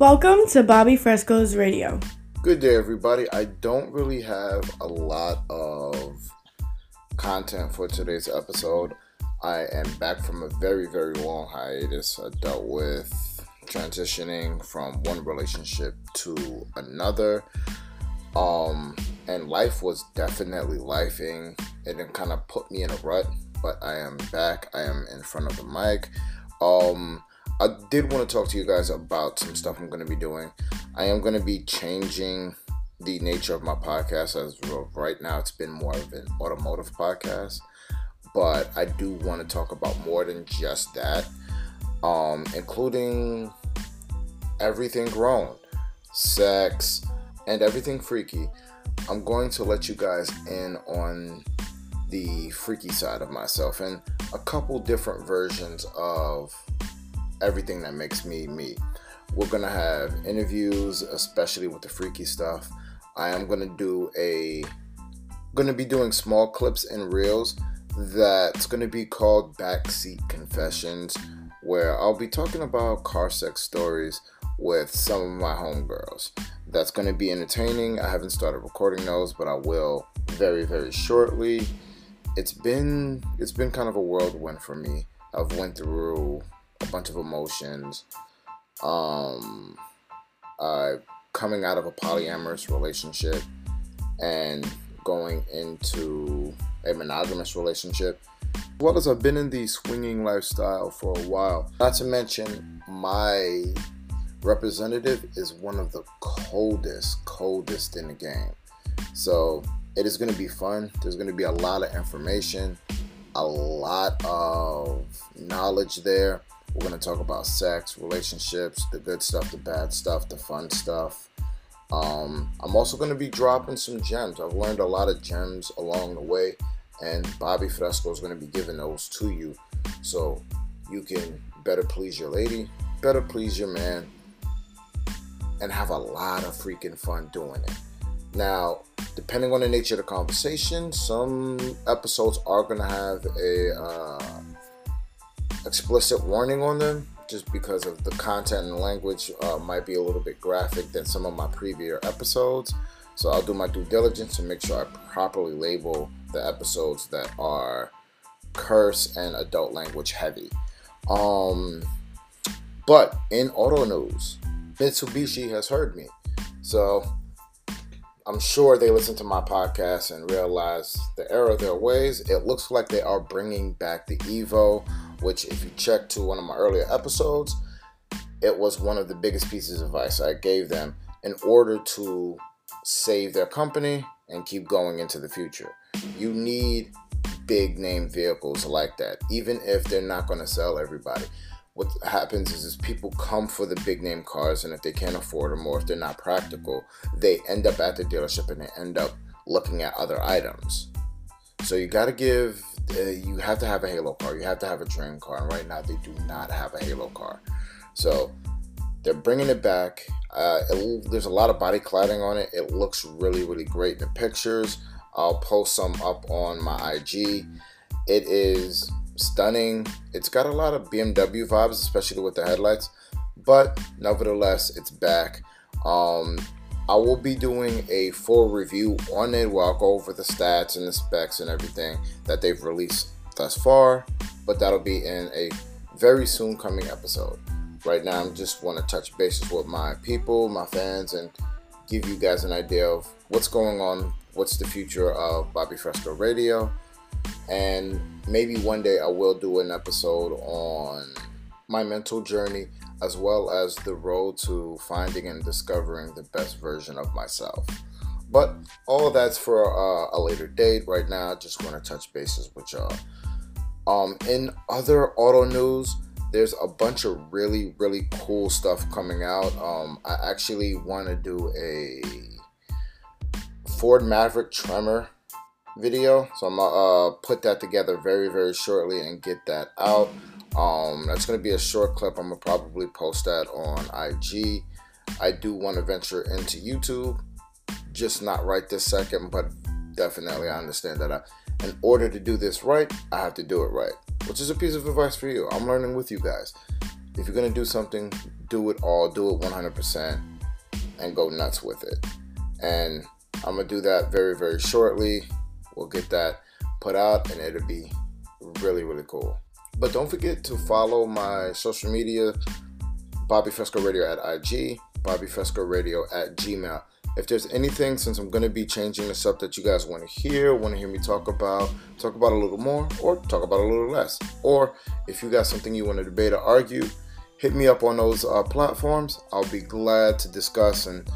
Welcome to Bobby Fresco's Radio. Good day, everybody. I don't really have a lot of content for today's episode. I am back from a very, very long hiatus. I dealt with transitioning from one relationship to another. Um, and life was definitely lifing. It kind of put me in a rut, but I am back. I am in front of the mic. Um, I did want to talk to you guys about some stuff I'm going to be doing. I am going to be changing the nature of my podcast as well. right now it's been more of an automotive podcast but i do want to talk about more than just that um, including everything grown sex and everything freaky i'm going to let you guys in on the freaky side of myself and a couple different versions of everything that makes me me we're gonna have interviews especially with the freaky stuff I am gonna do a gonna be doing small clips and reels that's gonna be called Backseat Confessions, where I'll be talking about car sex stories with some of my homegirls. That's gonna be entertaining. I haven't started recording those, but I will very, very shortly. It's been it's been kind of a whirlwind for me. I've went through a bunch of emotions. Um I coming out of a polyamorous relationship and going into a monogamous relationship. Well as I've been in the swinging lifestyle for a while. Not to mention, my representative is one of the coldest, coldest in the game. So it is going to be fun. There's going to be a lot of information, a lot of knowledge there. We're going to talk about sex, relationships, the good stuff, the bad stuff, the fun stuff. Um, I'm also going to be dropping some gems. I've learned a lot of gems along the way, and Bobby Fresco is going to be giving those to you so you can better please your lady, better please your man, and have a lot of freaking fun doing it. Now, depending on the nature of the conversation, some episodes are going to have a uh, explicit warning on them just because of the content and language uh, might be a little bit graphic than some of my previous episodes. So I'll do my due diligence to make sure I properly label the episodes that are curse and adult language heavy. Um, but in auto news, Mitsubishi has heard me. So I'm sure they listen to my podcast and realize the error of their ways. It looks like they are bringing back the Evo which, if you check to one of my earlier episodes, it was one of the biggest pieces of advice I gave them in order to save their company and keep going into the future. You need big name vehicles like that, even if they're not going to sell everybody. What happens is, is people come for the big name cars, and if they can't afford them or if they're not practical, they end up at the dealership and they end up looking at other items. So you got to give uh, you have to have a Halo car. You have to have a dream car. And right now, they do not have a Halo car. So they're bringing it back. Uh, it, there's a lot of body cladding on it. It looks really, really great in the pictures. I'll post some up on my IG. It is stunning. It's got a lot of BMW vibes, especially with the headlights. But nevertheless, it's back. Um, I will be doing a full review on it where I'll go over the stats and the specs and everything that they've released thus far, but that'll be in a very soon coming episode. Right now, I'm just want to touch bases with my people, my fans, and give you guys an idea of what's going on, what's the future of Bobby Fresco Radio, and maybe one day I will do an episode on my mental journey as well as the road to finding and discovering the best version of myself. But all that's for uh, a later date. Right now, I just want to touch bases with y'all. Um, in other auto news, there's a bunch of really, really cool stuff coming out. Um, I actually want to do a Ford Maverick Tremor video, so I'm gonna uh, put that together very, very shortly and get that out. Um, that's to be a short clip. I'm to probably post that on IG. I do want to venture into YouTube, just not right this second, but definitely I understand that I, in order to do this right, I have to do it right, which is a piece of advice for you. I'm learning with you guys. If you're to do something, do it all, do it 100%, and go nuts with it. And I'm gonna do that very, very shortly. We'll get that put out, and it'll be really, really cool. But don't forget to follow my social media, Bobby Fresco Radio at IG, Bobby Fresco Radio at Gmail. If there's anything, since I'm going to be changing this up that you guys want to hear, want to hear me talk about, talk about a little more, or talk about a little less. Or if you got something you want to debate or argue, hit me up on those uh, platforms. I'll be glad to discuss and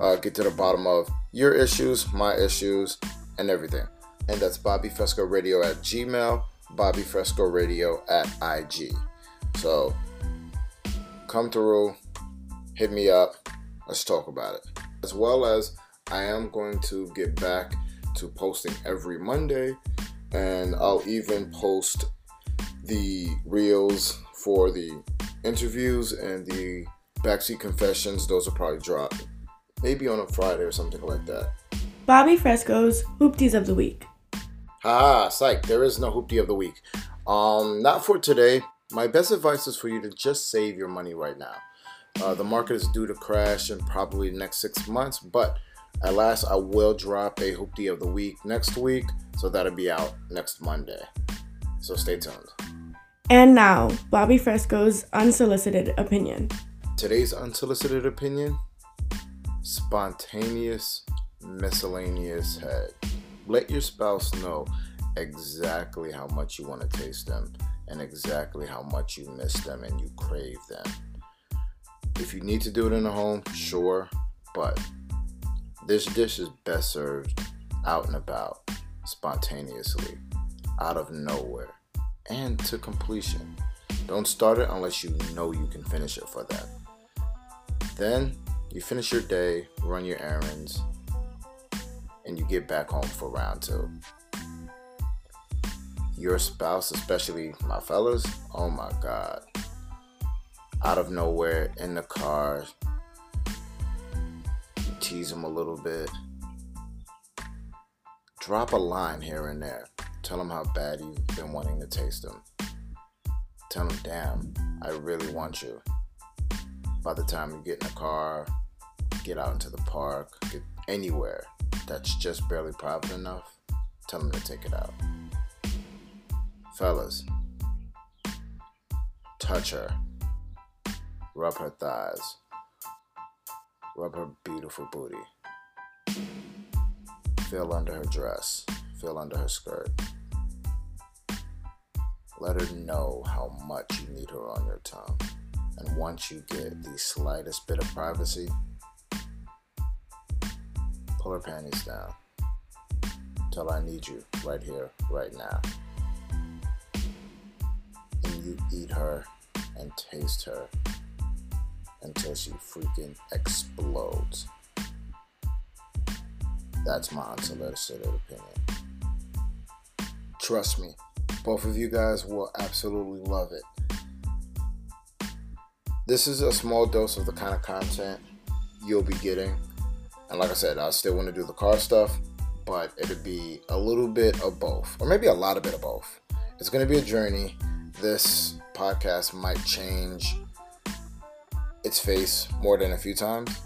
uh, get to the bottom of your issues, my issues, and everything. And that's Bobby Fresco Radio at Gmail, Bobby Fresco Radio at IG. So come through, hit me up, let's talk about it. As well as I am going to get back to posting every Monday, and I'll even post the reels for the interviews and the backseat confessions. Those will probably drop maybe on a Friday or something like that. Bobby Fresco's Hoopties of the Week. Ha, psych, there is no Hoopty of the Week. Um, not for today. My best advice is for you to just save your money right now. Uh, the market is due to crash in probably the next six months, but at last I will drop a Hoopty of the Week next week, so that'll be out next Monday. So stay tuned. And now, Bobby Fresco's unsolicited opinion. Today's unsolicited opinion spontaneous, miscellaneous head. Let your spouse know exactly how much you want to taste them and exactly how much you miss them and you crave them. If you need to do it in the home, sure, but this dish is best served out and about, spontaneously, out of nowhere, and to completion. Don't start it unless you know you can finish it for them. Then you finish your day, run your errands, and you get back home for round two. Your spouse, especially my fellas, oh my God. Out of nowhere, in the car, you tease them a little bit. Drop a line here and there. Tell them how bad you've been wanting to taste them. Tell them, damn, I really want you. By the time you get in the car, get out into the park, get anywhere that's just barely private enough, tell them to take it out. Fellas, touch her, rub her thighs, rub her beautiful booty, feel under her dress, feel under her skirt. Let her know how much you need her on your tongue. And once you get the slightest bit of privacy, pull her panties down. Tell her I need you right here, right now. And you eat her and taste her until she freaking explodes. That's my unsolicited opinion. Trust me, both of you guys will absolutely love it. This is a small dose of the kind of content you'll be getting and like I said, I still want to do the car stuff, but it'll be a little bit of both, or maybe a lot of bit of both. It's going to be a journey. This podcast might change its face more than a few times,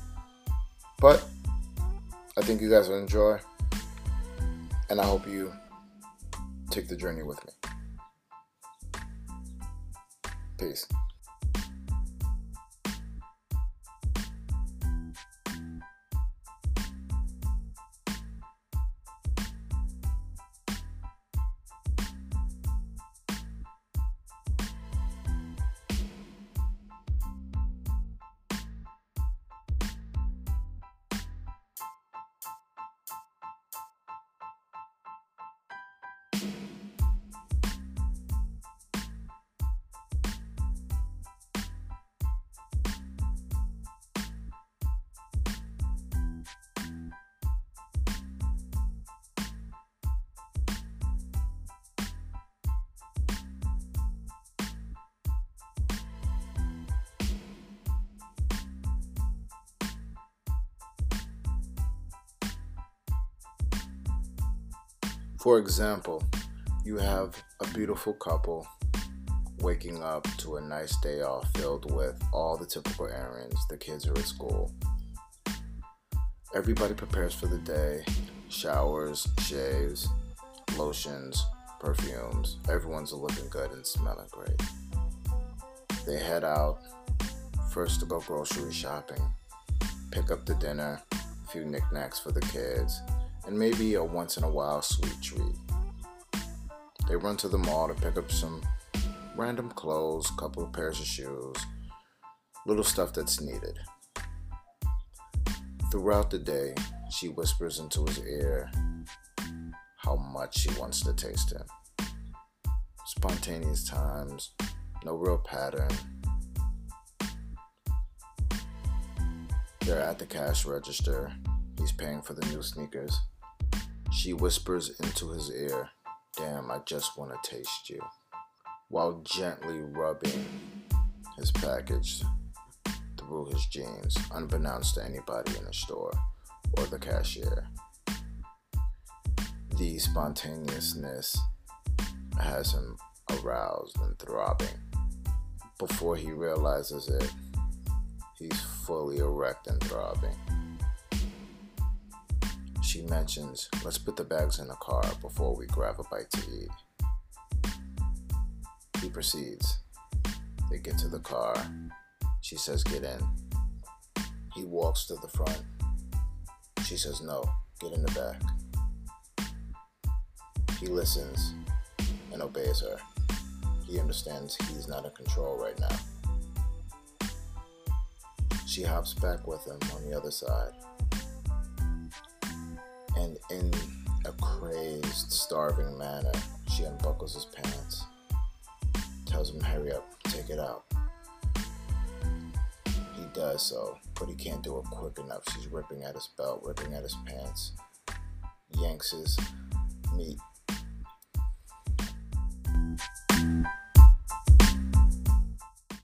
but I think you guys will enjoy, and I hope you take the journey with me. Peace. For example, you have a beautiful couple waking up to a nice day off filled with all the typical errands. The kids are at school. Everybody prepares for the day showers, shaves, lotions, perfumes. Everyone's looking good and smelling great. They head out first to go grocery shopping, pick up the dinner, a few knickknacks for the kids, and maybe a once in a while sweet treat. They run to the mall to pick up some random clothes, couple of pairs of shoes, little stuff that's needed. Throughout the day, she whispers into his ear how much she wants to taste him. Spontaneous times, no real pattern. They're at the cash register. He's paying for the new sneakers. She whispers into his ear, Damn, I just want to taste you, while gently rubbing his package through his jeans, unbeknownst to anybody in the store or the cashier. The spontaneousness has him aroused and throbbing. Before he realizes it, he's fully erect and throbbing. She mentions, let's put the bags in the car before we grab a bite to eat. He proceeds. They get to the car. She says, get in. He walks to the front. She says, no, get in the back. He listens and obeys her. He understands he's not in control right now. She hops back with him on the other side. And in a crazed, starving manner, she unbuckles his pants, tells him, hurry up, take it out. He does so, but he can't do it quick enough. She's ripping at his belt, ripping at his pants, yanks his meat